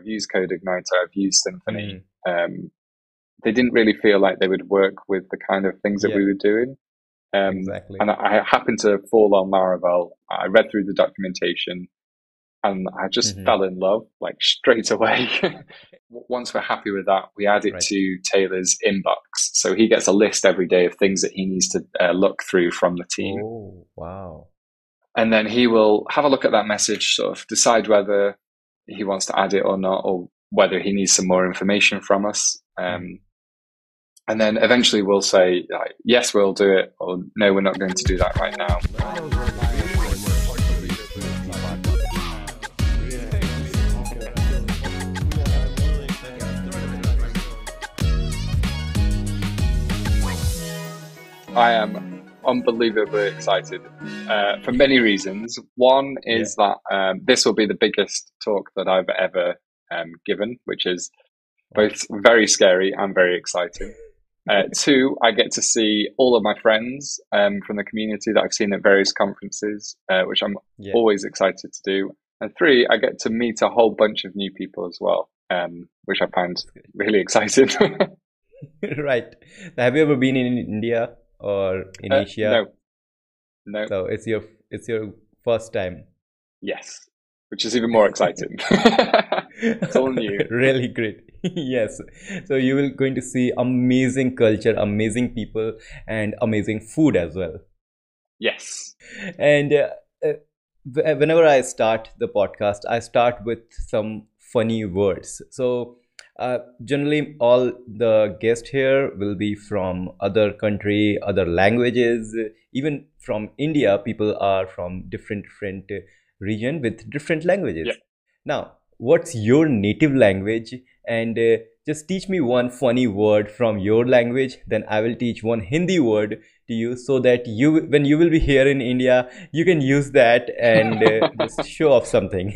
I've used CodeIgniter, I've used Symfony. Mm. Um, they didn't really feel like they would work with the kind of things that yeah. we were doing. Um, exactly. And I, I happened to fall on Laravel. I read through the documentation and I just mm-hmm. fell in love like straight away. Once we're happy with that, we add it right. to Taylor's inbox. So he gets a list every day of things that he needs to uh, look through from the team. Oh, wow. And then he will have a look at that message, sort of decide whether he wants to add it or not, or whether he needs some more information from us. Um, and then eventually we'll say, like, yes, we'll do it, or no, we're not going to do that right now. I am unbelievably excited uh, for many reasons. One is yeah. that um, this will be the biggest talk that I've ever um, given, which is both very scary and very exciting. Uh, two, I get to see all of my friends um, from the community that I've seen at various conferences, uh, which I'm yeah. always excited to do. And three, I get to meet a whole bunch of new people as well, um, which I find really exciting. right. Have you ever been in India or in uh, Asia? No. No. So it's your it's your first time. Yes, which is even more exciting. it's all new. really great. yes. So you will going to see amazing culture, amazing people, and amazing food as well. Yes. And uh, uh, whenever I start the podcast, I start with some funny words. So uh, generally, all the guests here will be from other country, other languages, even from India. People are from different different region with different languages. Yeah. Now, what's your native language? And uh, just teach me one funny word from your language. Then I will teach one Hindi word to you, so that you, when you will be here in India, you can use that and uh, just show off something.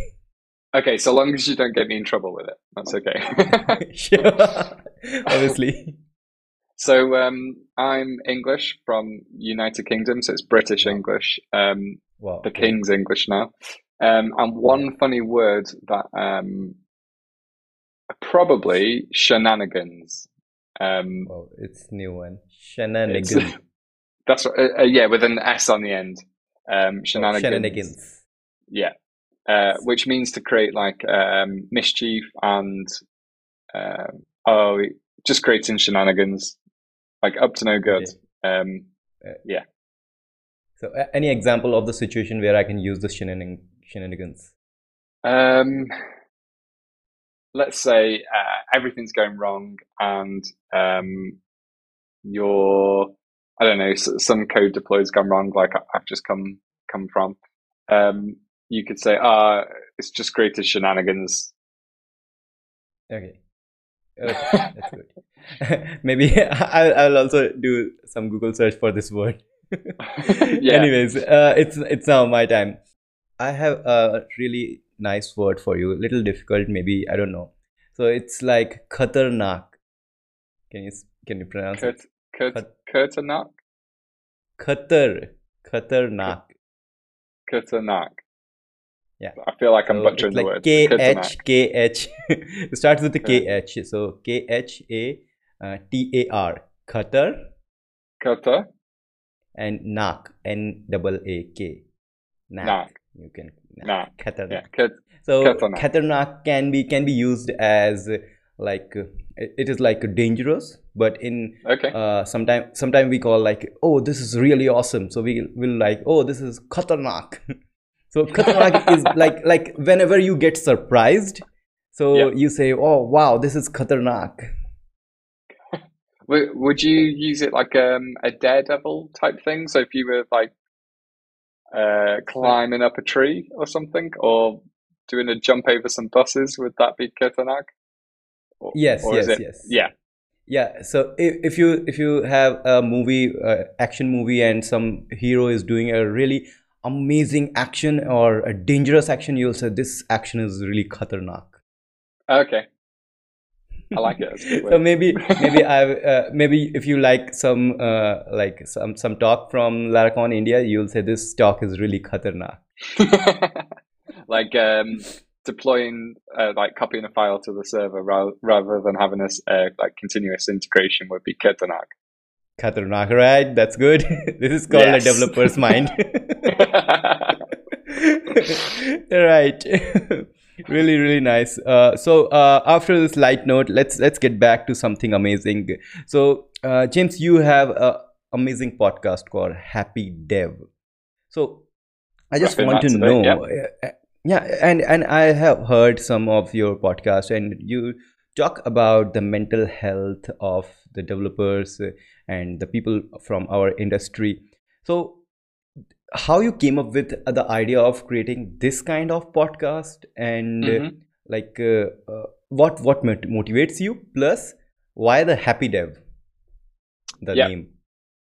Okay, so long as you don't get me in trouble with it, that's okay. sure, obviously. So um, I'm English from United Kingdom, so it's British English. Um, wow. The King's English now. Um, and one funny word that um, probably shenanigans. Um, well, it's new one. Shenanigans. That's uh, uh, yeah, with an S on the end. Um, shenanigans. Oh, shenanigans. Yeah, uh, which means to create like um, mischief and uh, oh, just creating shenanigans, like up to no good. Um, uh, yeah. So, any example of the situation where I can use the shenanigans? Um, let's say uh, everything's going wrong and um, your I don't know some code deploy's gone wrong, like I've just come come from. Um, you could say, ah, uh, it's just created shenanigans. Okay. okay that's good. Maybe I'll, I'll also do some Google search for this word. yeah. Anyways, uh, it's it's now my time. I have a really nice word for you. A little difficult, maybe I don't know. So it's like khatarnak. Can you can you pronounce Kurt, it? Kurt, Khatarnak. Khatar. Khatarnak. Khatarnak. Yeah. I feel like I'm so butchering the word. K H K H. it starts with the K H. So K H A T A R. uh, T A R. Khatar. Khatar. And nak. N double A K. Nak. You can. Nak. Khatarnak. Yeah. So Khatarnak can be can be used as like it is like dangerous but in okay uh sometimes sometime we call like oh this is really awesome so we will like oh this is khatarnak so khatarnak is like like whenever you get surprised so you say oh wow this is khatarnak. Would you use it like um, a daredevil type thing? So if you were like uh, climbing up a tree or something or doing a jump over some buses would that be khatarnak? Yes or yes it, yes. Yeah. Yeah so if, if you if you have a movie uh, action movie and some hero is doing a really amazing action or a dangerous action you'll say this action is really khatarnak okay I like it. so maybe maybe I uh, maybe if you like some uh, like some some talk from Laracon India, you'll say this talk is really khatarnak. like um, deploying uh, like copying a file to the server rather, rather than having a uh, like continuous integration would be Khatarnak. Khatarnak, right? That's good. this is called yes. a developer's mind. right. really, really nice. Uh, so uh, after this light note, let's let's get back to something amazing. So uh, James, you have a amazing podcast called Happy Dev. So I just want to know. Yeah. Uh, yeah, and and I have heard some of your podcast, and you talk about the mental health of the developers and the people from our industry. So how you came up with the idea of creating this kind of podcast and mm-hmm. uh, like uh, uh, what what motivates you plus why the happy dev the yeah. name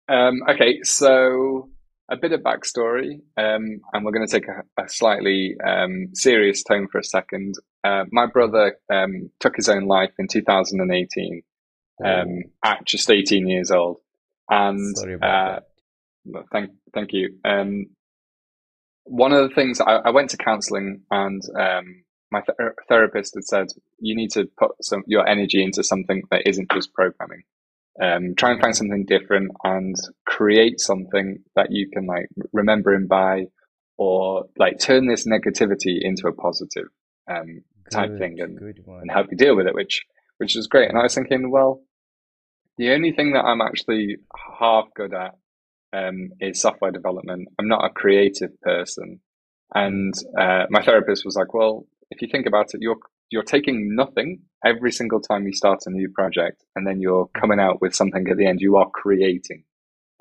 um, okay so a bit of backstory um, and we're going to take a, a slightly um, serious tone for a second uh, my brother um, took his own life in 2018 um, at just 18 years old. And uh, Thank, thank you. Um, one of the things I, I went to counselling, and um, my th- therapist had said you need to put some your energy into something that isn't just programming. Um, try and find something different and create something that you can like remember and buy, or like turn this negativity into a positive. Um, type good, thing and, and help you deal with it, which which is great. And I was thinking, well, the only thing that I'm actually half good at um, is software development. I'm not a creative person. And uh, my therapist was like, well, if you think about it, you're you're taking nothing every single time you start a new project, and then you're coming out with something at the end. You are creating.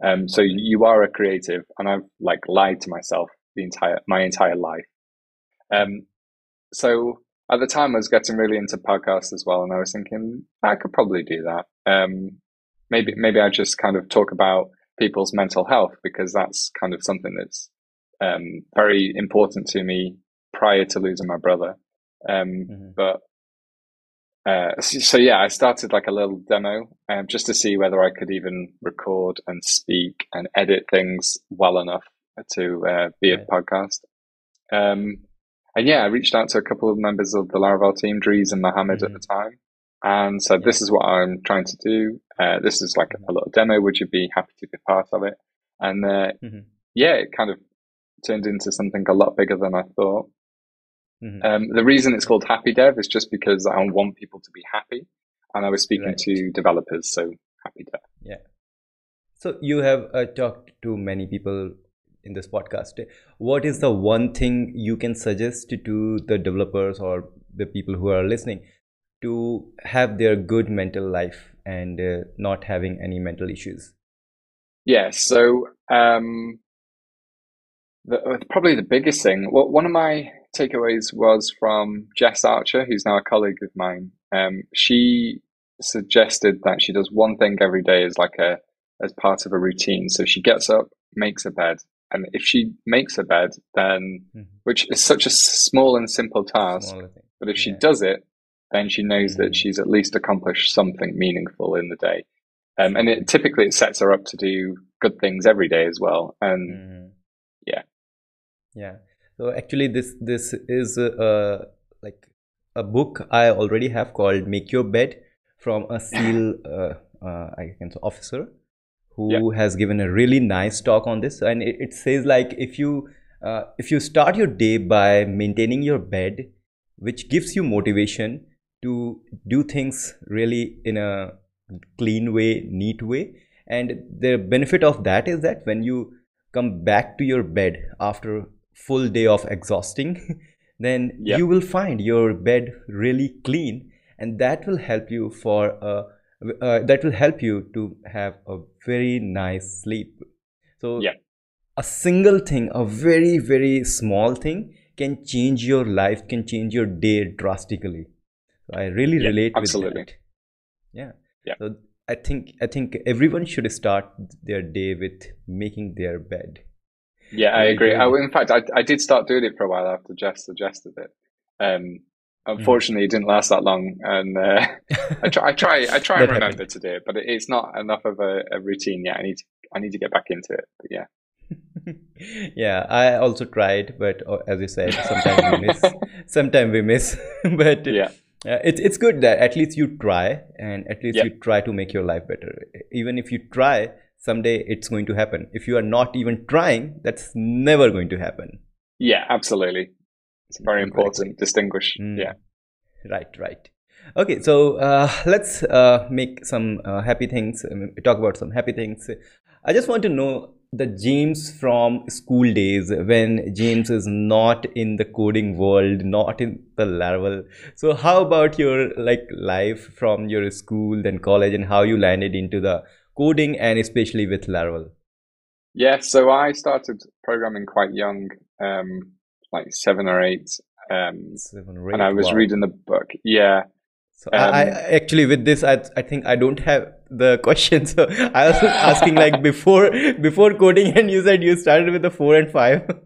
Um, so you are a creative, and I've like lied to myself the entire my entire life. Um, so at the time, I was getting really into podcasts as well, and I was thinking I could probably do that. Um, maybe maybe I just kind of talk about people's mental health because that's kind of something that's um, very important to me prior to losing my brother. Um, mm-hmm. But uh, so, so, yeah, I started like a little demo um, just to see whether I could even record and speak and edit things well enough to uh, be a podcast. Um, and yeah, I reached out to a couple of members of the Laravel team, Dries and Mohamed mm-hmm. at the time, and said, "This is what I'm trying to do. Uh, this is like a little demo. Would you be happy to be part of it?" And uh, mm-hmm. yeah, it kind of turned into something a lot bigger than I thought. Mm-hmm. Um, the reason it's called Happy Dev is just because I want people to be happy, and I was speaking right. to developers, so Happy Dev. Yeah. So you have uh, talked to many people in this podcast. What is the one thing you can suggest to the developers or the people who are listening to have their good mental life and uh, not having any mental issues? Yeah, so um, the, uh, probably the biggest thing. Well, one of my takeaways was from Jess Archer, who's now a colleague of mine. Um, she suggested that she does one thing every day as like a as part of a routine. So she gets up, makes a bed, and if she makes a bed, then mm-hmm. which is such a small and simple task, but if she yeah. does it, then she knows that mm. she's at least accomplished something meaningful in the day. Um, and it typically it sets her up to do good things every day as well. And mm. yeah, yeah. So actually, this this is uh, like a book I already have called "Make Your Bed" from a SEAL uh, uh, I can say officer who yeah. has given a really nice talk on this. And it, it says like if you uh, if you start your day by maintaining your bed, which gives you motivation to do things really in a clean way, neat way. And the benefit of that is that when you come back to your bed after full day of exhausting, then yep. you will find your bed really clean, and that will help you for a, uh, that will help you to have a very nice sleep. So yep. a single thing, a very very small thing, can change your life, can change your day drastically. So I really yeah, relate absolutely. with that. Yeah. Yeah. So I think I think everyone should start their day with making their bed. Yeah, I agree. I, in fact, I, I did start doing it for a while after Jess suggested it. Um, unfortunately, mm. it didn't last that long, and uh, I try, I try, I try and remember to do it, but it's not enough of a, a, routine yet. I need to, I need to get back into it. But yeah. yeah, I also tried, but uh, as you said, sometimes we miss. sometimes we miss, but yeah. Uh, it's it's good that at least you try, and at least Yeah. you try to make your life better. Even if you try, someday it's going to happen. If you are not even trying, that's never going to happen. Yeah, absolutely. It's very Exactly. important. Distinguish. Mm. Yeah. Right, right. Okay, so uh, let's uh, make some uh, happy things. um, Talk about some happy things. I just want to know the James from school days when James is not in the coding world, not in the level. So, how about your like life from your school, then college, and how you landed into the coding and especially with Laravel? Yeah. So I started programming quite young, um, like seven or eight. Um, Seven, and I was wow. reading the book. Yeah. So I, I Um, actually with this I I think I don't have the question. So I was asking like before before coding, and you said you started with the four and five.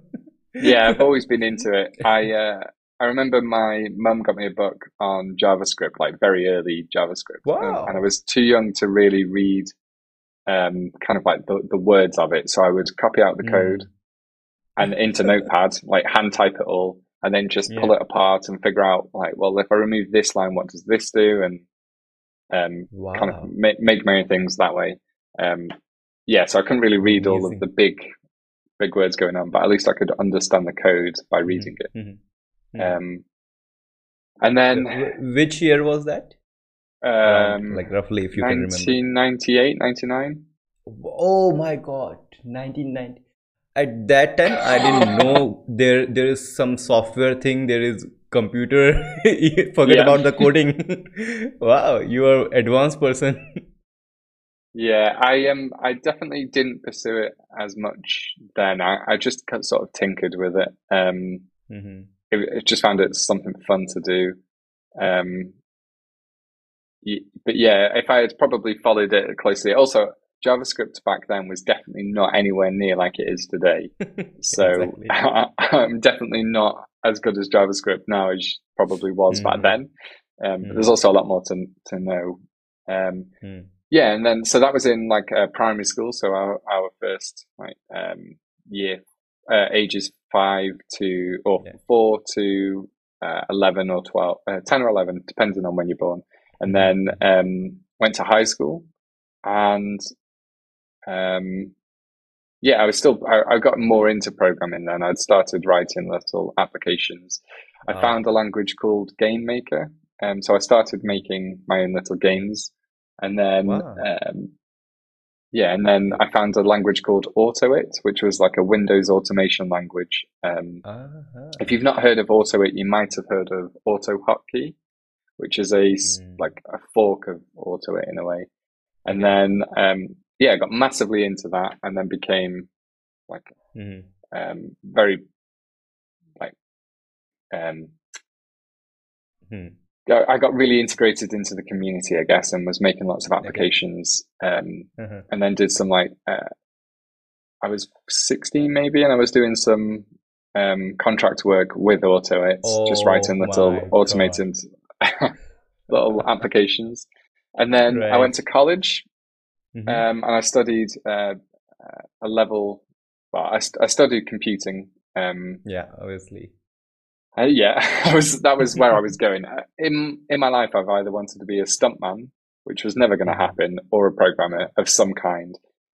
Yeah. I've always been into it. I, uh, I remember my mum got me a book on JavaScript, like very early JavaScript. Um, Wow. and I was too young to really read, um, kind of like the, the words of it. So I would copy out the Mm. code and into Notepad, like hand type it all, and then just pull Yeah. it apart and figure out like, well, if I remove this line, what does this do? And um, wow. kind of make, make my own things that way. Um, yeah, so I couldn't really read all of the big, big words going on, but at least I could understand the code by reading it. Mhm. Mhm. Um, and then, Which year was that? Um, like roughly, if you can remember. 1998, 99. Oh my God, 1990. At that time, I didn't know there there is some software thing. There is computer. Forget Yeah. about the coding. wow, you are advanced person. Yeah, I um, I definitely didn't pursue it as much then. I, I just sort of tinkered with it. Um, hmm it, it just found it something fun to do. Um, but yeah, if I had probably followed it closely, also JavaScript back then was definitely not anywhere near like it is today. So Exactly. I'm definitely not as good as JavaScript now as probably was back Mhm. then. Um, Mhm. there's also a lot more to to know. Um, Mm. yeah, and then so that was in like uh, primary school. So our our first like um, year, uh, ages five to or Yeah. four to uh, eleven or twelve, uh, ten or eleven, depending on when you're born. And then um, went to high school, and um, yeah, I was still I, I got more into programming then. I'd started writing little applications. I Ah. found a language called Game Maker, um, so I started making my own little games, and then Wow. um, yeah, and then I found a language called AutoIt, which was like a Windows automation language. Um, Uh-huh. if you've not heard of AutoIt, you might have heard of AutoHotkey, which is a Mm. like a fork of AutoIt in a way. And then um, yeah, I got massively into that, and then became like Mhm. um, very like um, Hmm. I got really integrated into the community, I guess, and was making lots of applications. Um, Uh-huh. and then did some like uh, I was 16 maybe, and I was doing some um, contract work with AutoIt, just Oh writing little automated little applications. And then I went to college, Mhm. um, and I studied uh, uh, a level. Well, I, I studied computing. Um, Yeah, obviously. uh, yeah, I was that was where I was going. Uh, In in my life, I've either wanted to be a stuntman, which was never going to happen, or a programmer of some kind.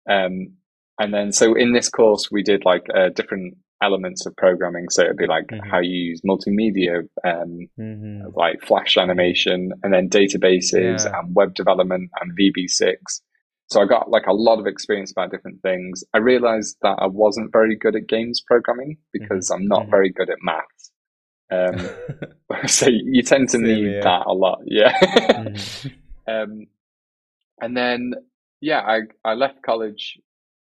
Um, and then, so in this course, we did like uh, different elements of programming. So it'd be like Mhm. how you use multimedia, um, Mhm. like Flash animation, and then databases Yeah. and web development and VB6. So I got like a lot of experience about different things. I realized that I wasn't very good at games programming because I'm not Mhm. very good at maths. Um, so you tend to Same need here. that a lot, yeah. Mhm. um, and then, yeah, I I left college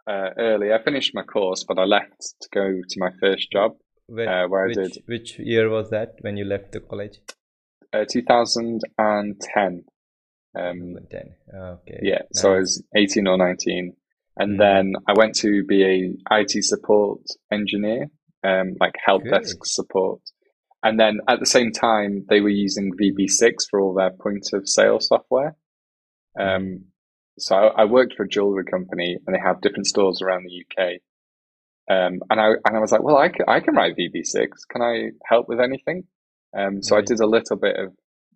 uh, early. I finished my course, but I left to go to my first job, uh, where I which, did which year was that when you left the college? uh, 2010. Um, 2010. Okay. yeah, so I was 18 or 19, and Mhm. then I went to be a IT support engineer, um, like help Good. desk support. And then at the same time, they were using VB6 for all their point of sale software. Um, so I, I worked for a jewelry company and they have different stores around the UK. Um, and I and I was like, well, I can, I can write VB6. Can I help with anything? Um, so. I did a little bit of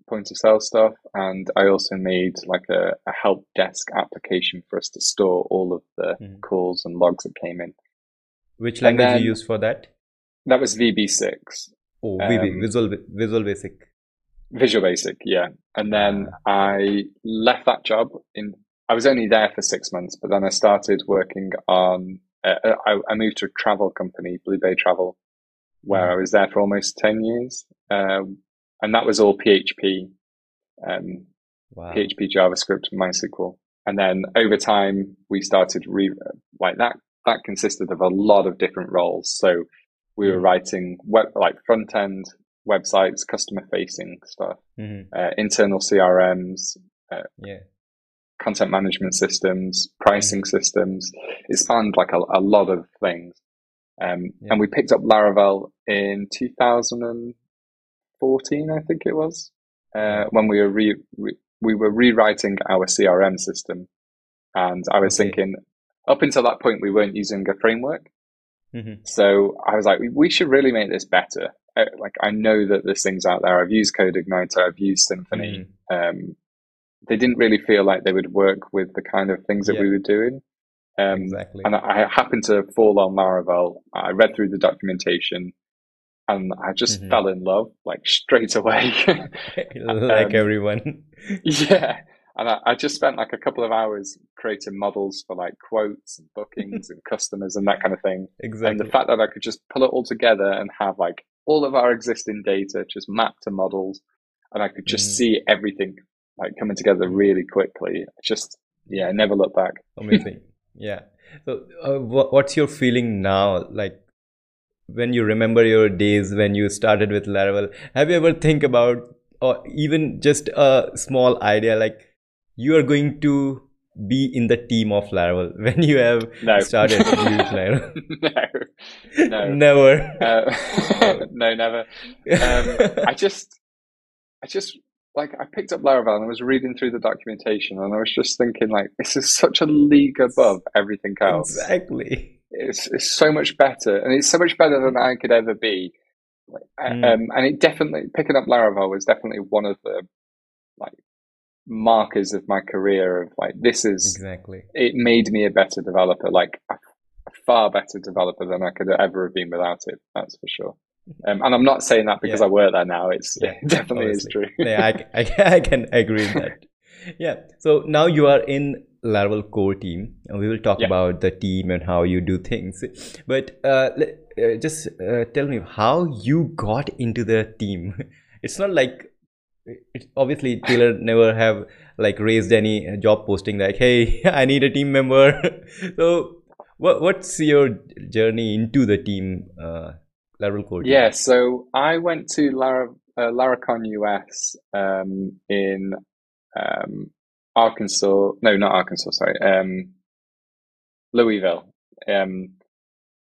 point of sale stuff, and I also made like a, a help desk application for us to store all of the mm. calls and logs that came in. Which language then, you use for that? That was VB6. Oh, VB, um, Visual Visual Basic. Visual Basic, yeah. And then ah. I left that job in. I was only there for six months, but then I started working on. Uh, uh I, I, moved to a travel company, Blue Bay Travel, where mm. I was there for almost ten years, um, and that was all PHP, um, wow. PHP, JavaScript, MySQL, and then over time we started re like that. That consisted of a lot of different roles. So we were mm. writing web like front end websites, customer facing stuff, mm-hmm. uh, internal CRMs, uh, yeah. content management systems, pricing mm-hmm. systems. It spanned like a, a lot of things. Um, yeah. And we picked up Laravel in 2014, I think it was, uh, when we were re, re, we were rewriting our CRM system. And I was okay. thinking, up until that point, we weren't using a framework. Mm-hmm. So I was like, we should really make this better. I, like I know that there's things out there. I've used CodeIgniter, I've used Symfony. Mm. Um, they didn't really feel like they would work with the kind of things that yeah. we were doing. Um, exactly. And I, I happened to fall on Laravel. I read through the documentation, and I just mm-hmm. fell in love like straight away. like um, everyone. yeah. And I, I, just spent like a couple of hours creating models for like quotes and bookings and customers and that kind of thing. Exactly. And the fact that I could just pull it all together and have like all of our existing data just mapped to models and I could just mm. see everything like coming together really quickly. Just, yeah, never look back. Amazing. yeah. So, uh, what's your feeling now? Like, when you remember your days when you started with Laravel, have you ever think about, or even just a small idea, like you are going to be in the team of Laravel when you have no. started Laravel? no, no, never. Uh, no, never. Um, I just, I just like I picked up Laravel and I was reading through the documentation and I was just thinking like this is such a league above everything else. Exactly. It's it's so much better and it's so much better than I could ever be. Mm. Um, and it definitely picking up Laravel was definitely one of the like markers of my career of like this is exactly it made me a better developer like a, a far better developer than i could ever have been without it that's for sure um, and i'm not saying that because yeah. i work there now it's yeah, it definitely obviously. is true yeah I, I, I, can agree with that yeah so now you are in laravel core team we will talk yeah. about the team and how you do things but uh, uh, just uh, tell me how you got into the team it's not like it's obviously Taylor never have like raised any job posting like, hey, I need a team member. so, what what's your journey into the team, uh, Laravel Core? Yeah, so I went to Lara uh, Laracon US um, in um, Arkansas. No, not Arkansas. Sorry, um, Louisville. Um,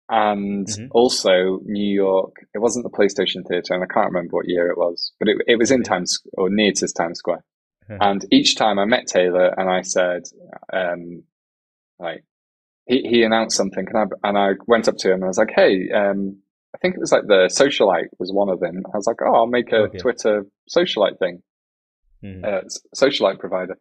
and mm-hmm. also New York. It wasn't the PlayStation Theater, and I can't remember what year it was, but it, it was in Times or near to Times Square. And each time I met Taylor, and I said, um, like, he, he announced something, and I and I went up to him and I was like, hey, um, I think it was like the socialite was one of them. I was like, oh, I'll make a okay. Twitter socialite thing, mm-hmm. uh, socialite provider.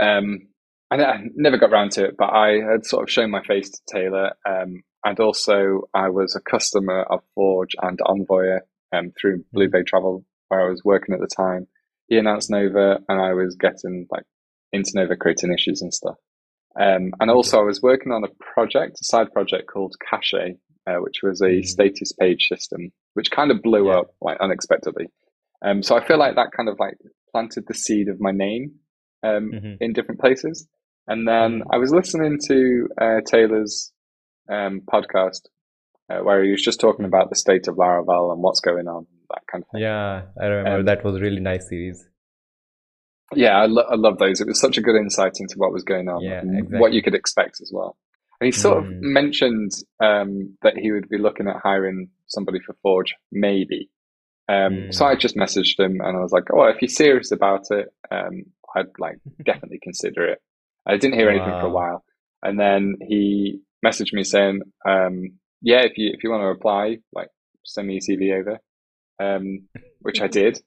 Um, I never got around to it, but I had sort of shown my face to Taylor. Um, and also, I was a customer of Forge and Envoyer um, through Blue Bay Travel, where I was working at the time. He announced Nova, and I was getting like into Nova creating issues and stuff. Um, and also, I was working on a project, a side project called Cachet, uh, which was a mm-hmm. status page system, which kind of blew yeah. up like unexpectedly. Um, so I feel like that kind of like planted the seed of my name um, mm-hmm. in different places. And then mm-hmm. I was listening to uh, Taylor's um, podcast uh, where he was just talking about the state of Laravel and what's going on, that kind of thing. Yeah, I remember um, that was a really nice series. Yeah, I, lo- I love those. It was such a good insight into what was going on yeah, and exactly. what you could expect as well. And he sort mm. of mentioned um, that he would be looking at hiring somebody for Forge, maybe. Um, mm. So I just messaged him and I was like, "Oh, if you're serious about it, um, I'd like definitely consider it." I didn't hear anything wow. for a while, and then he messaged me saying, um, "Yeah, if you if you want to apply, like send me your CV over," um, which I did.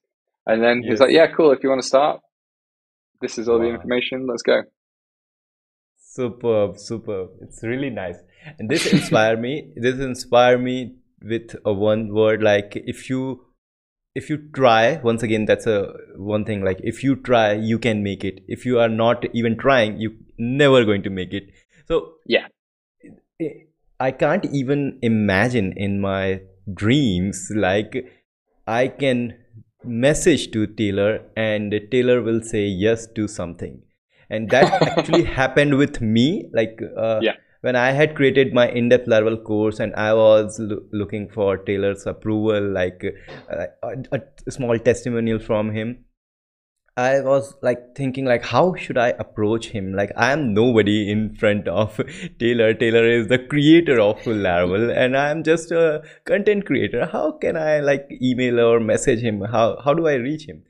And then yes. he was like, "Yeah, cool. If you want to start, this is all wow. the information. Let's go." Superb, superb. It's really nice, and this inspire me. This inspire me with a one word like if you if you try once again that's a one thing like if you try you can make it. If you are not even trying you never going to make it. So yeah. I can't even imagine in my dreams like i can message to taylor and taylor will say yes to something. And that actually happened with me like uh, yeah when I had created my in-depth Laravel course and I was lo looking for Taylor's approval, like uh, a, a, small testimonial from him, I was like thinking like, how should I approach him? Like I am nobody in front of Taylor. Taylor is the creator of Laravel and I am just a content creator. How can I like email or message him? How, how do I reach him?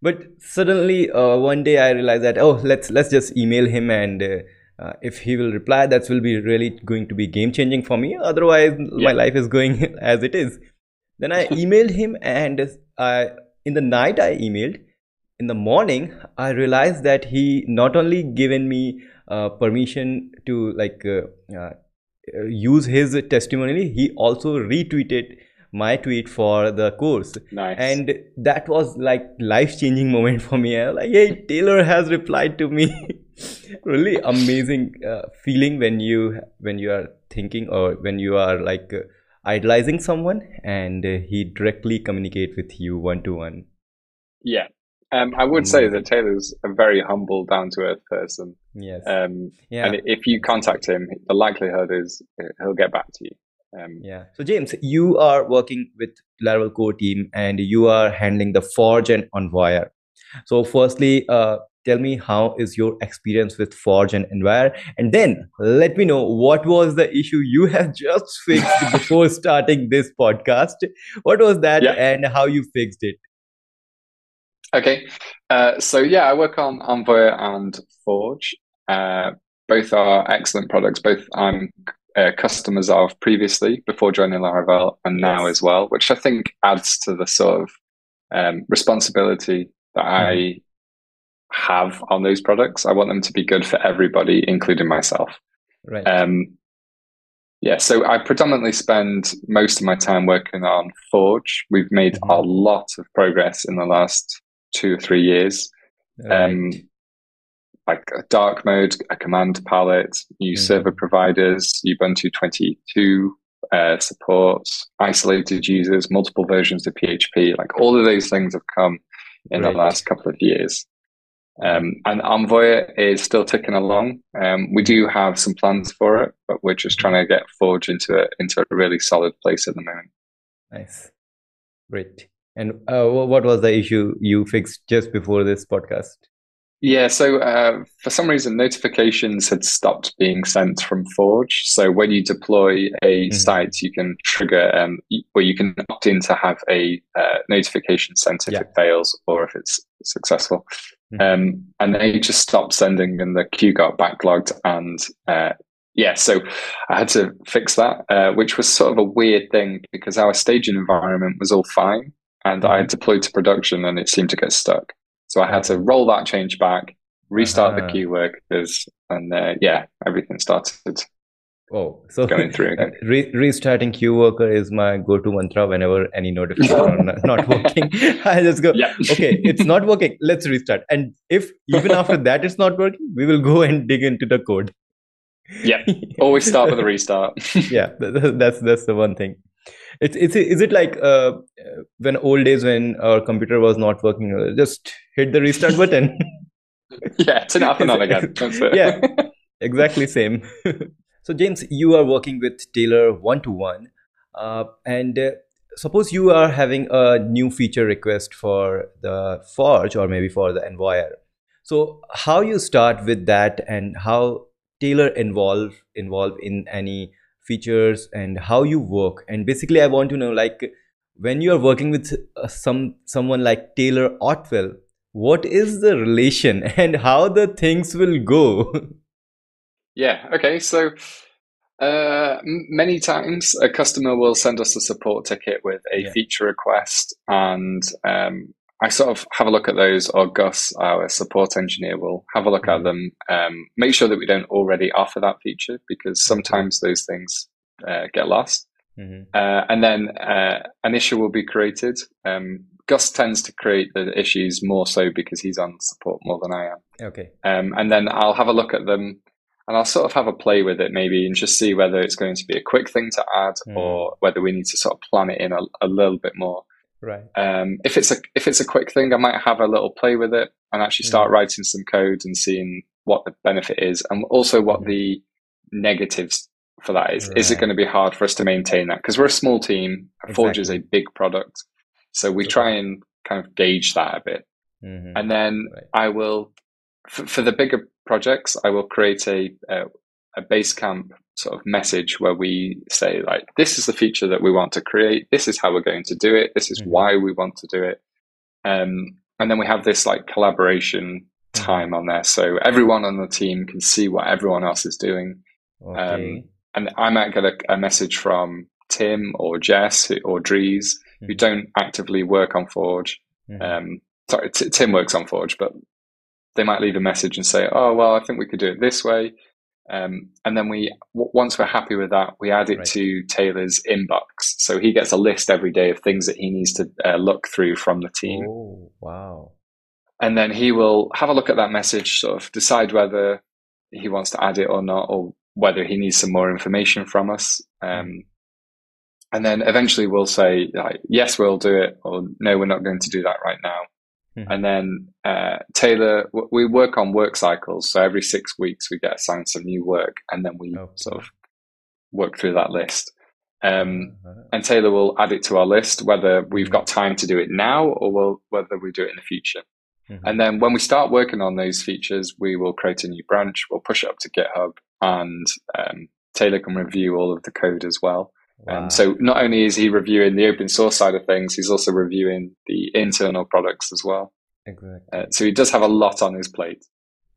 But suddenly uh, one day I realized that, oh, let's, let's just email him and uh, uh, if he will reply that will be really going to be game changing for me. Otherwise yeah. my life is going as it is. Then i emailed him and I, in the night i emailed. In the morning i realized that he not only given me uh, permission to like uh, uh use his testimonial he also retweeted my tweet for the course nice. and that was like life changing moment for me i was like hey taylor has replied to me really amazing uh, feeling when you when you are thinking or when you are like uh, idolizing someone and uh, he directly communicate with you one to one yeah um, I would say that Taylor's a very humble, down to earth person. Yes. Um, yeah. And if you contact him, the likelihood is uh, he'll get back to you. Um, yeah. So James, you are working with Laravel core team and you are handling the Forge and Envoyer. So firstly, uh, tell me how is your experience with Forge and Envoyer, and then let me know what was the issue you have just fixed before starting this podcast. What was that, yeah. and how you fixed it? Okay, uh, so yeah, I work on Envoyer and Forge. Uh, both are excellent products. Both I'm uh, customers of previously before joining Laravel and now yes. as well, which I think adds to the sort of um, responsibility that mm. I mm-hmm have on those products. I want them to be good for everybody, including myself. Right. Um, yeah, so I predominantly spend most of my time working on Forge. We've made mm-hmm. a lot of progress in the last two or three years. Right. Um, like a dark mode, a command palette, new mm-hmm. server providers, Ubuntu 22 uh, supports, isolated users, multiple versions of PHP. Like all of those things have come in the last couple of years. Um, and Envoy is still ticking along. Um, we do have some plans for it, but we're just trying to get Forge into a, into a really solid place at the moment. Nice, great. And uh, what was the issue you fixed just before this podcast? Yeah, so uh, for some reason, notifications had stopped being sent from Forge. So when you deploy a mm-hmm. site, you can trigger, um, or you can opt in to have a uh, notification sent if yeah. it fails or if it's successful. Mm-hmm. Um, and they just stopped sending, and the queue got backlogged. And uh, yeah, so I had to fix that, uh, which was sort of a weird thing because our staging environment was all fine, and mm-hmm. I deployed to production, and it seemed to get stuck. So I had to roll that change back, restart uh-huh. the queue workers, and uh, yeah, everything started. Oh, so going through again. Re- restarting queue worker is my go-to mantra whenever any notification are not working. I just go, yeah. okay, it's not working. Let's restart. And if even after that it's not working, we will go and dig into the code. Yeah, always start with a restart. yeah, that's that's the one thing. It's it's is it like uh, when old days when our computer was not working, uh, just hit the restart button. yeah, turn it off and on again. yeah, exactly same. so James, you are working with Taylor one to one, and uh, suppose you are having a new feature request for the Forge or maybe for the Envoyer. So how you start with that and how Taylor involve involve in any features and how you work and basically i want to know like when you are working with uh, some someone like taylor otwell what is the relation and how the things will go yeah okay so Uh, many times, a customer will send us a support ticket with a yeah. feature request, and um, I sort of have a look at those, or Gus, our support engineer, will have a look mm-hmm. at them. Um, make sure that we don't already offer that feature because sometimes those things uh, get lost. Mm-hmm. Uh, and then uh, an issue will be created. Um, Gus tends to create the issues more so because he's on support more than I am. Okay. Um, and then I'll have a look at them and I'll sort of have a play with it maybe and just see whether it's going to be a quick thing to add mm. or whether we need to sort of plan it in a, a little bit more. Right. Um, if it's a if it's a quick thing, I might have a little play with it and actually start mm. writing some code and seeing what the benefit is and also what mm. the negatives for that is. Right. Is it going to be hard for us to maintain that? Because we're a small team. Exactly. Forge is a big product, so we try and kind of gauge that a bit. Mm-hmm. And then right. I will, for, for, the bigger projects, I will create a, a a Basecamp sort of message where we say like, this is the feature that we want to create. This is how we're going to do it. This is mm-hmm. why we want to do it. Um, and then we have this like collaboration mm-hmm. time on there, so everyone on the team can see what everyone else is doing. Okay. Um, and I might get a, a message from Tim or Jess or Dries mm-hmm. who don't actively work on Forge. Mm-hmm. Um, sorry, T- Tim works on Forge, but they might leave a message and say, "Oh, well, I think we could do it this way." Um, and then we, w- once we're happy with that, we add it right. to Taylor's inbox. So he gets a list every day of things that he needs to uh, look through from the team. Oh, wow. And then he will have a look at that message, sort of decide whether he wants to add it or not, or whether he needs some more information from us. Um, and then eventually we'll say, like, yes, we'll do it, or no, we're not going to do that right now. Mm-hmm. And then uh, Taylor, we work on work cycles. So every six weeks we get assigned some new work, and then we oh, sort of work through that list. Um, uh-huh. And Taylor will add it to our list, whether we've mm-hmm. got time to do it now or we'll, whether we do it in the future. Mm-hmm. And then when we start working on those features, we will create a new branch. We'll push it up to GitHub, and um, Taylor can review all of the code as well. Wow. Um, so not only is he reviewing the open source side of things, he's also reviewing the internal products as well. Exactly. Uh, so he does have a lot on his plate.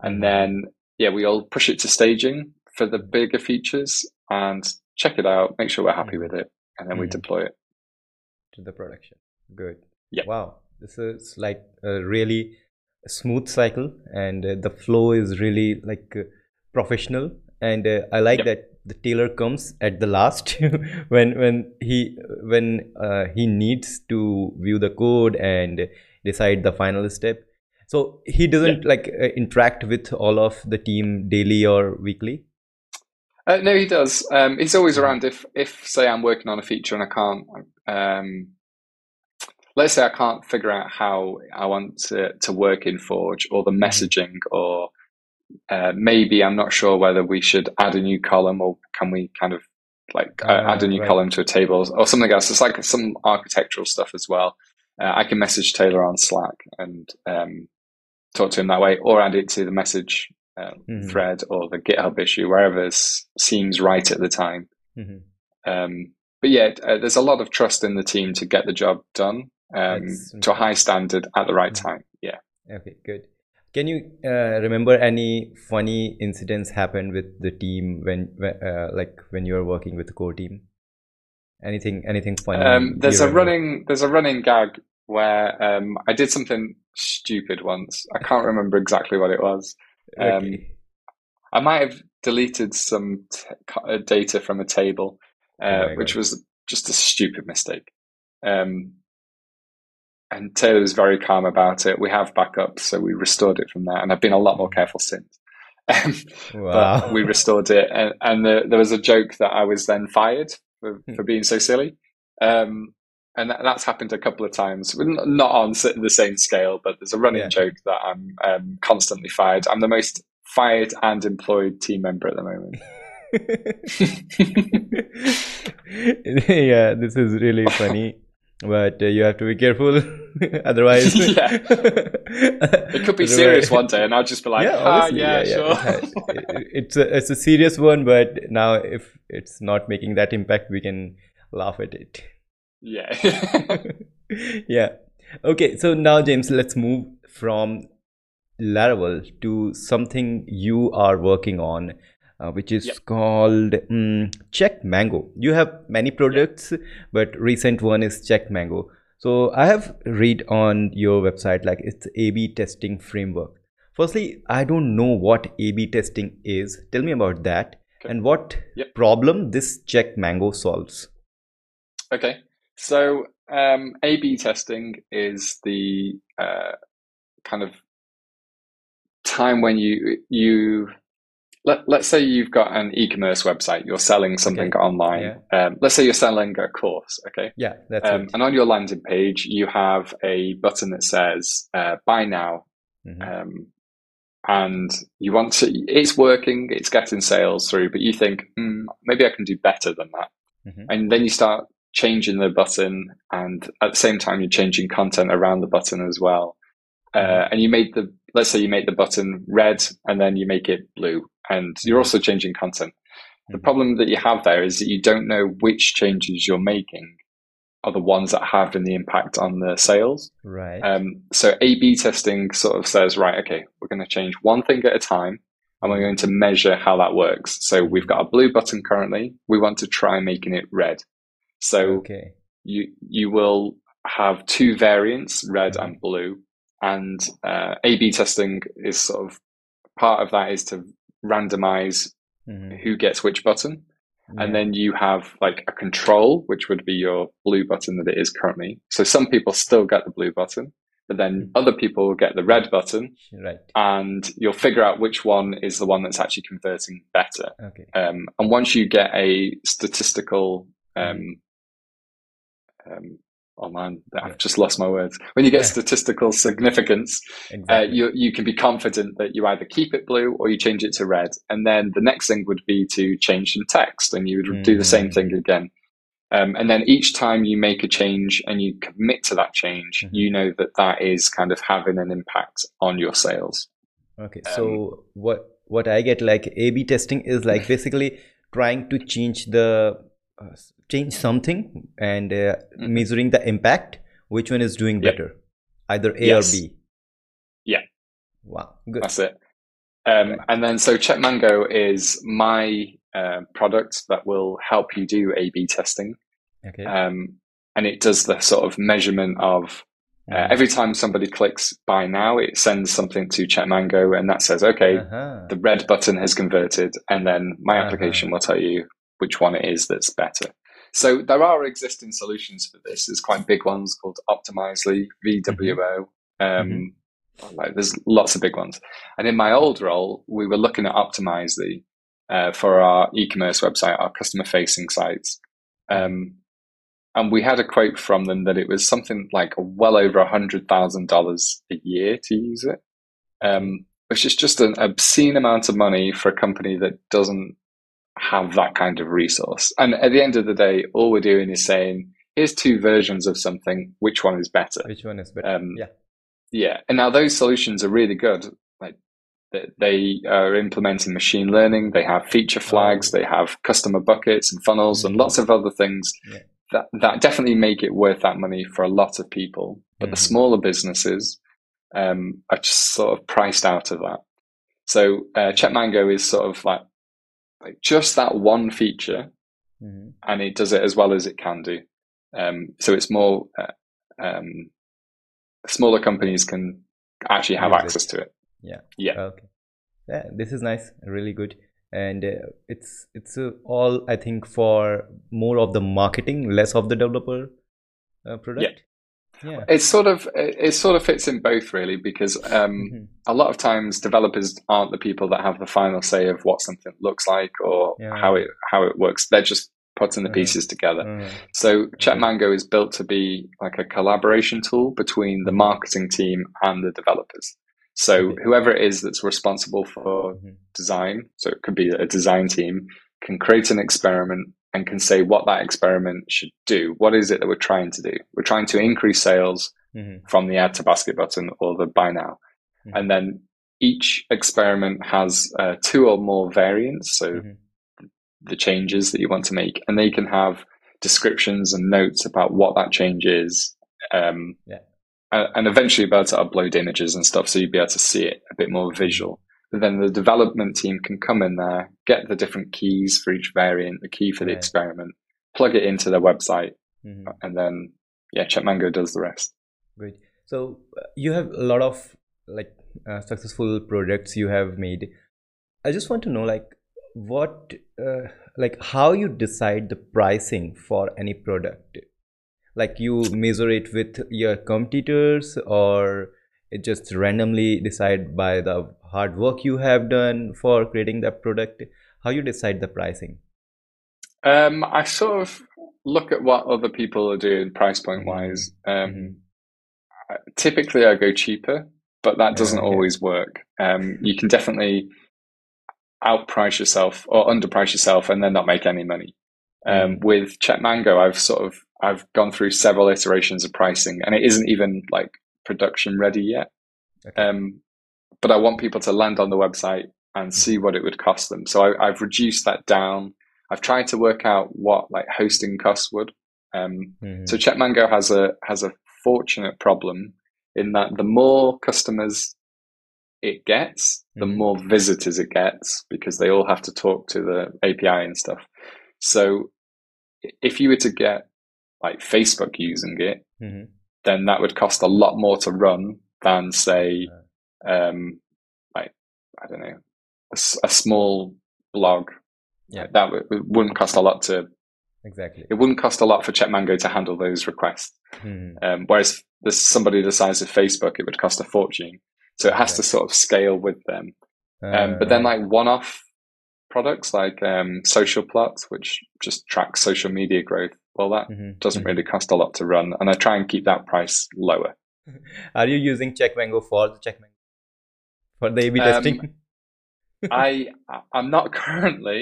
And mm-hmm. then, yeah, we all push it to staging for the bigger features and check it out, make sure we're happy mm-hmm. with it, and then mm-hmm. we deploy it to the production. Good. Yeah. Wow. This is like a really smooth cycle, and uh, the flow is really like uh, professional. And uh, I like yep. that the Taylor comes at the last when when he when uh, he needs to view the code and decide the final step so he doesn't yeah. like uh, interact with all of the team daily or weekly uh, no he does um, he's always hmm. around if if say i'm working on a feature and i can't um, let's say i can't figure out how i want to, to work in forge or the hmm. messaging or uh, maybe I'm not sure whether we should add a new column or can we kind of like uh, add a new right. column to a table or something else. It's like some architectural stuff as well. Uh, I can message Taylor on Slack and um, talk to him that way, or add it to the message mm-hmm. thread or the GitHub issue, wherever seems right at the time. Mm-hmm. Um, but yeah, uh, there's a lot of trust in the team to get the job done um, to a high standard at the right mm-hmm. time. Yeah. Okay, good. Can you uh, remember any funny incidents happened with the team when, uh, like, when you were working with the core team? Anything, anything funny? Um, there's a running, there's a running gag where um, I did something stupid once. I can't remember exactly what it was. Um, okay. I might have deleted some t- uh, data from a table, uh, oh which was just a stupid mistake. Um, and Taylor was very calm about it. We have backups, so we restored it from there, and I've been a lot more careful since. Um, wow. But we restored it, and, and the, there was a joke that I was then fired for, hmm. for being so silly, um, and that, that's happened a couple of times. Not on the same scale, but there's a running yeah. joke that I'm um, constantly fired. I'm the most fired and employed team member at the moment. yeah, this is really funny but uh, you have to be careful. Otherwise yeah. It could be serious one day and i'll just be like yeah, ah, yeah, yeah, sure. it, it's a it's a serious one but now if it's not making that impact we can laugh at it. Yeah. Yeah. Okay so now james let's move from laravel to something you are working on uh, which is Yep. called um, Check Mango. You have many products, but recent one is Check Mango. So I have read on your website like it's A/B testing framework. Firstly, I don't know what A/B testing is. Tell me about that Okay. and what Yep. problem this Check Mango solves. Okay. So um, A/B testing is the uh, kind of time when you you let, let's say you've got an e-commerce website you're selling something Okay. online um, let's say you're selling a course okay Yeah, that's um, it. and on your landing page you have a button that says uh, buy now Mhm. um, and you want to it's working it's getting sales through but you think mm, maybe i can do better than that Mhm. and then you start changing the button and at the same time you're changing content around the button as well uh, and you make the let's say you make the button red and then you make it blue and you're also changing content the Mhm. problem that you have there is that you don't know which changes you're making are the ones that have an impact on the sales Right. um, so A/B testing sort of says, right, okay, we're going to change one thing at a time, and we're going to measure how that works. So we've got a blue button currently. We want to try making it red. So okay. you you will have two variants, red Mhm. and blue, and uh, A/B testing is sort of part of that is to randomize Mhm. who gets which button Yeah. and then you have like a control, which would be your blue button that it is currently. So some people still get the blue button, but then Mhm. other people will get the red button, right. and you'll figure out which one is the one that's actually converting better. Okay. Um, and once you get a statistical, um, um, oh man, I've just lost my words. When you get Yeah. statistical significance, uh, you you can be confident that you either keep it blue or you change it to red. And then the next thing would be to change some text, and you would do the same thing again. Um, and then each time you make a change and you commit to that change, Mhm. you know that that is kind of having an impact on your sales. Okay, Um, so what what I get like A/B testing is like basically trying to change the uh, change something and uh, Mhm. measuring the impact. Which one is doing Yep. better, either A Yes. or B? Yeah. Wow, good. That's it. Um. And then, so Checkmango is my uh, product that will help you do A/B testing, Okay. um, and it does the sort of measurement of Uh, Mhm. every time somebody clicks buy now, it sends something to CheckMango and that says, okay, Uh-huh. the red button has converted. And then my Uh-huh. application will tell you which one it is that's better. So there are existing solutions for this. There's quite big ones called Optimizely, VWO. Um, like there's lots of big ones. And in my old role, we were looking at Optimizely uh, for our e-commerce website, our customer facing sites. Um, and we had a quote from them that it was something like well over a hundred thousand dollars a year to use it, um, which is just an obscene amount of money for a company that doesn't have that kind of resource. And at the end of the day, all we're doing is saying, "Here's two versions of something. Which one is better?" Which one is better? Um, yeah. Yeah, and now those solutions are really good. Like they, are implementing machine learning. They have feature flags. Oh. They have customer buckets and funnels and Mhm. lots of other things Yeah. that that definitely make it worth that money for a lot of people. But the Mhm. smaller businesses um, are just sort of priced out of that. So uh, CheckMango is sort of like like just that one feature, Mhm. and it does it as well as it can do. Um, so it's more uh, um, smaller companies can actually have Use it. access to it. Yeah. Yeah. Okay. Yeah, this is nice. Really good. And uh, it's it's uh, all I think for more of the marketing, less of the developer uh, product. Yeah. It's sort of it, it sort of fits in both really because um, Mhm. a lot of times developers aren't the people that have the final say of what something looks like or Yeah. how it how it works. They're just putting the pieces together. Uh, So Checkmango is built to be like a collaboration tool between the Mhm. marketing team and the developers. So whoever it is that's responsible for mhm. design, so it could be a design team, can create an experiment and can say what that experiment should do. What is it that we're trying to do? We're trying to increase sales Mhm. from the add to basket button or the buy now. Mhm. And then each experiment has uh, two or more variants. So Mhm. the changes that you want to make, and they can have descriptions and notes about what that change is. Um, Yeah. and, and eventually be able to upload images and stuff, so you'd be able to see it a bit more visual. Then the development team can come in there, get the different keys for each variant, the key for the Right. experiment, plug it into their website, Mhm. and then yeah, Checkmango does the rest. Great. So uh, you have a lot of like uh, successful products you have made. I just want to know like what uh, like how you decide the pricing for any product. Like you measure it with your competitors or it just randomly decide by the hard work you have done for creating that product. How you decide the pricing? Um, I sort of look at what other people are doing price point wise. Um, Mhm. typically I go cheaper, but that doesn't Okay. always work. Um, you can definitely outprice yourself or underprice yourself and then not make any money. Um, Mm. with Checkmango, I've sort of I've gone through several iterations of pricing, and it isn't even like production ready yet. Okay. Um, but I want people to land on the website and see what it would cost them. So I, I've reduced that down. I've tried to work out what like hosting costs would. Um, Mhm. so Checkmango has a has a fortunate problem in that the more customers it gets, the Mhm. more visitors it gets because they all have to talk to the API and stuff. So if you were to get like Facebook using it, Mhm. then that would cost a lot more to run than say, um, like I don't know, a small blog. Yeah. That w- it wouldn't cost a lot to. Exactly. It wouldn't cost a lot for Checkmango to handle those requests. Mhm. Um, whereas there's somebody the size of Facebook, it would cost a fortune. So it has to sort of scale with them. Um, but then Uh, like one-off products like um, Social Plot, which just tracks social media growth, well, that mhm. doesn't Mhm. really cost a lot to run, and I try and keep that price lower. Are you using CheckMango for the CheckMango for the A/B Um, testing? I I'm not currently,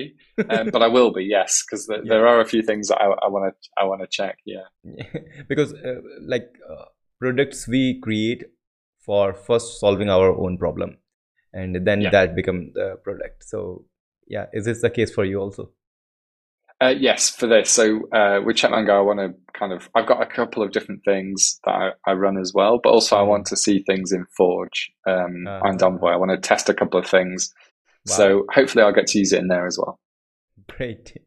um, but I will be. Yes, because Yeah. there are a few things that I want to I want to check. Yeah. because uh, like uh, products we create for first solving our own problem, and then Yeah. that become the product. So yeah, is this the case for you also? Uh, yes, for this. So uh, with Checkmango, I want to kind of. I've got a couple of different things that I, I run as well, but also I want to see things in Forge um, Uh, and Envoy. I want to test a couple of things. So hopefully, I'll get to use it in there as well. Great.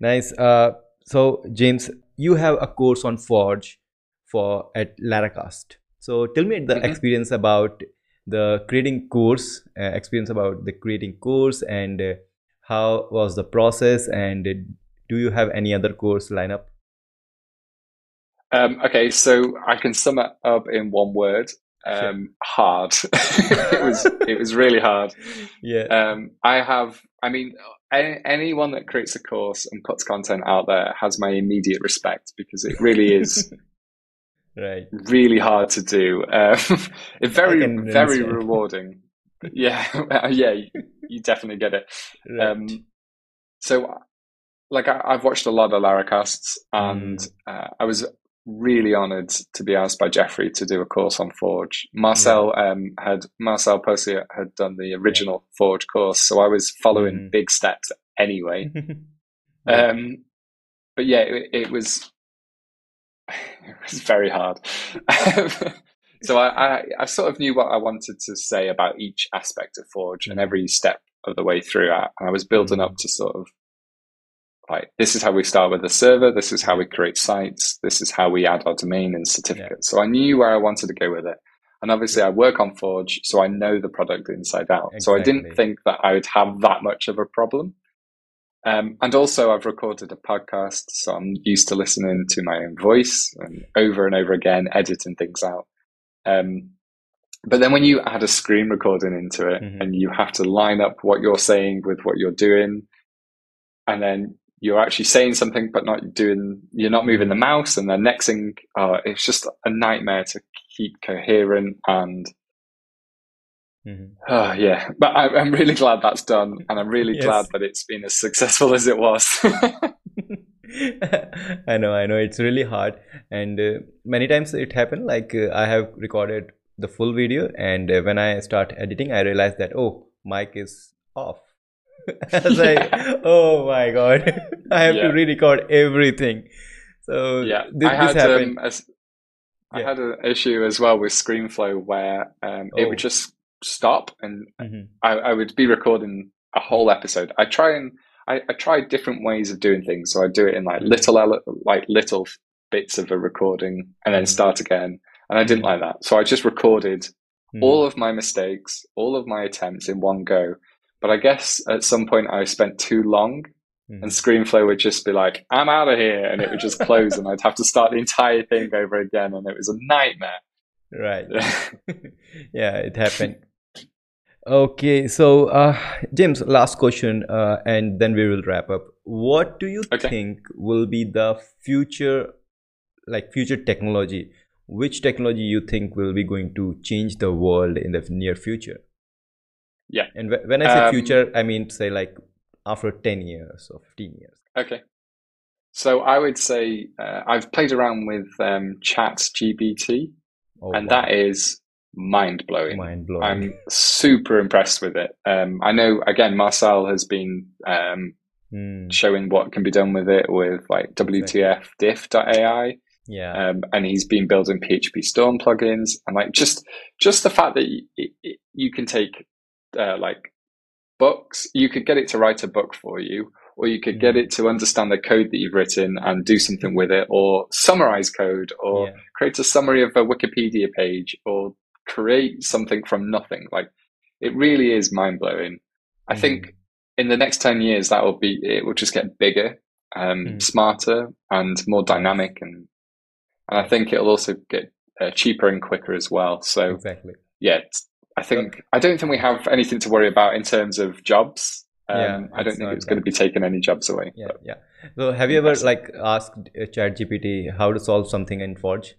Nice. Uh, so James, you have a course on Forge for at Laracast. So tell me the Mhm. experience about the creating course, uh, experience about the creating course and uh, how was the process and uh, do you have any other course lineup? Um, okay, so I can sum it up in one word. Um, Hard. it was. It was really hard. Yeah. Um, I have. I mean, any, anyone that creates a course and puts content out there has my immediate respect because it really is right. really hard to do. Um, very very rewarding. Yeah, yeah, you, you definitely get it. Right. Um, so, like, I, I've watched a lot of Laracasts, and Mm. uh, I was really honoured to be asked by Jeffrey to do a course on Forge. Marcel um, had Marcel Pociot had done the original Forge course, so I was following Mhm. big steps anyway. Right. Um, but yeah, it, it was it was very hard. So I, I, I sort of knew what I wanted to say about each aspect of Forge and Mhm. every step of the way through it. And I was building up to sort of like this is how we start with the server, this is how we create sites, this is how we add our domain and certificates. So I knew where I wanted to go with it. And obviously I work on Forge, so I know the product inside out. So I didn't think that I would have that much of a problem. Um, and also, I've recorded a podcast, so I'm used to listening to my own voice and over and over again, editing things out. Um, but then when you add a screen recording into it Mhm. and you have to line up what you're saying with what you're doing, and then you're actually saying something but not doing, you're not moving the mouse, and the next thing, uh, it's just a nightmare to keep coherent and Mhm. Oh yeah, but I, I'm really glad that's done, and I'm really Yes. glad that it's been as successful as it was. I know, I know. It's really hard, and uh, many times it happened. Like uh, I have recorded the full video, and uh, when I start editing, I realize that oh, mic is off. I was like, oh my god, I have Yeah. to re-record everything. So yeah, this, I this had happened. um, I Yeah. had an issue as well with ScreenFlow where um, it Oh. would just stop and mm-hmm. I, I, would be recording a whole episode. I try and I, I try different ways of doing things. So I do it in like little like little bits of a recording and then mm-hmm. start again. And I didn't like that. So I just recorded mm. all of my mistakes, all of my attempts in one go. But I guess at some point I spent too long mm. and ScreenFlow would just be like, I'm out of here. And it would just close and I'd have to start the entire thing over again. And it was a nightmare. Right. yeah, it happened. Okay, so uh, James, last question, uh, and then we will wrap up. What do you okay. think will be the future, like future technology? Which technology you think will be going to change the world in the near future? Yeah, and when I say um, future, I mean say like after ten years or fifteen years. Okay, so I would say uh, I've played around with um, ChatGPT, oh, and wow. that is mind blowing. Mind blowing. I'm super impressed with it. Um, I know again, Marcel has been um, mm. showing what can be done with it with like WTF diff.ai. Yeah. Um, and he's been building PhpStorm plugins and like just just the fact that you, you can take uh, like books, you could get it to write a book for you, or you could get hmm. it to understand the code that you've written and do something with it, or summarize code, or yeah. create a summary of a Wikipedia page, or create something from nothing. Like it really is mind blowing. I mm. think in the next 10 years, that will be, it will just get bigger, um, mm. smarter and more dynamic. And, and I think it'll also get uh, cheaper and quicker as well. So exactly. yeah, I think, I don't think we have anything to worry about in terms of jobs. Um, yeah, I don't think it's going to be taking any jobs away. Yeah, yeah. So, have you ever like asked uh, ChatGPT how to solve something in Forge?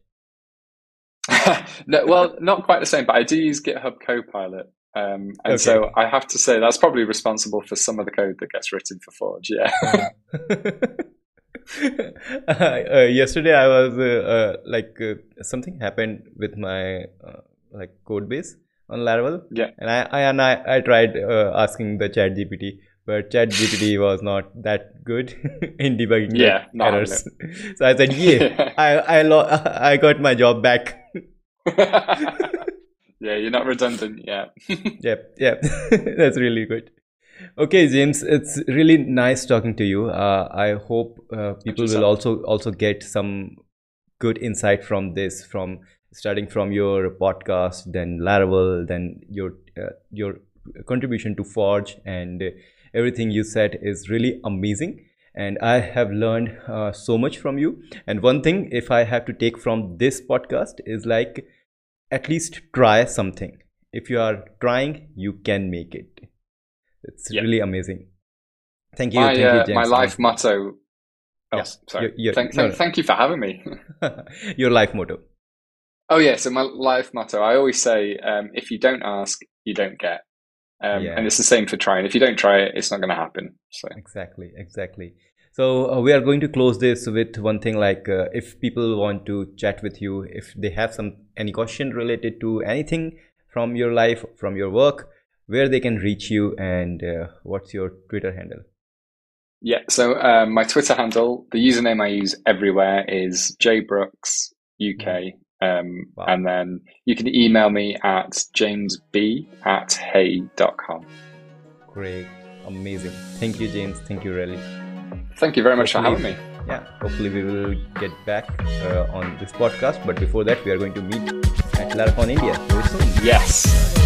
no, well, not quite the same, but I do use GitHub Copilot. Um, and okay. so I have to say that's probably responsible for some of the code that gets written for Forge. Yeah. uh, yesterday I was uh, uh, like uh, something happened with my uh, like code base on Laravel. Yeah. And I, I and I, I tried uh, asking the ChatGPT, but ChatGPT was not that good in debugging yeah, errors. so I said, yeah, I I, I got my job back. yeah, you're not redundant. Yeah. yep. Yep. That's really good. Okay, James, it's really nice talking to you. Uh, I hope uh, people will also also get some good insight from this, from starting from your podcast, then Laravel, then your uh, your contribution to Forge, and everything you said is really amazing and I have learned uh, so much from you. And one thing, if I have to take from this podcast, is like at least try something. If you are trying, you can make it. It's yep. really amazing. Thank you. My, thank you, uh, my life motto. Oh, yeah. sorry. You're, you're, thank, no, thank, no. thank you for having me. Your life motto. Oh yeah, so my life motto. I always say, um, if you don't ask, you don't get. Um, yeah. And it's the same for trying. If you don't try it, it's not going to happen. So exactly, exactly. So uh, we are going to close this with one thing like uh, if people want to chat with you, if they have some any question related to anything from your life, from your work, where they can reach you, and uh, what's your Twitter handle? Yeah, so um, my Twitter handle, the username I use everywhere is jbrooks UK. Um, wow. And then you can email me at jamesb at hey.com. Great. Amazing. Thank you, James. Thank you, really. Thank you very much hopefully, for having me. Yeah, hopefully we will get back uh, on this podcast. But before that, we are going to meet at Laracon India very soon. Yes.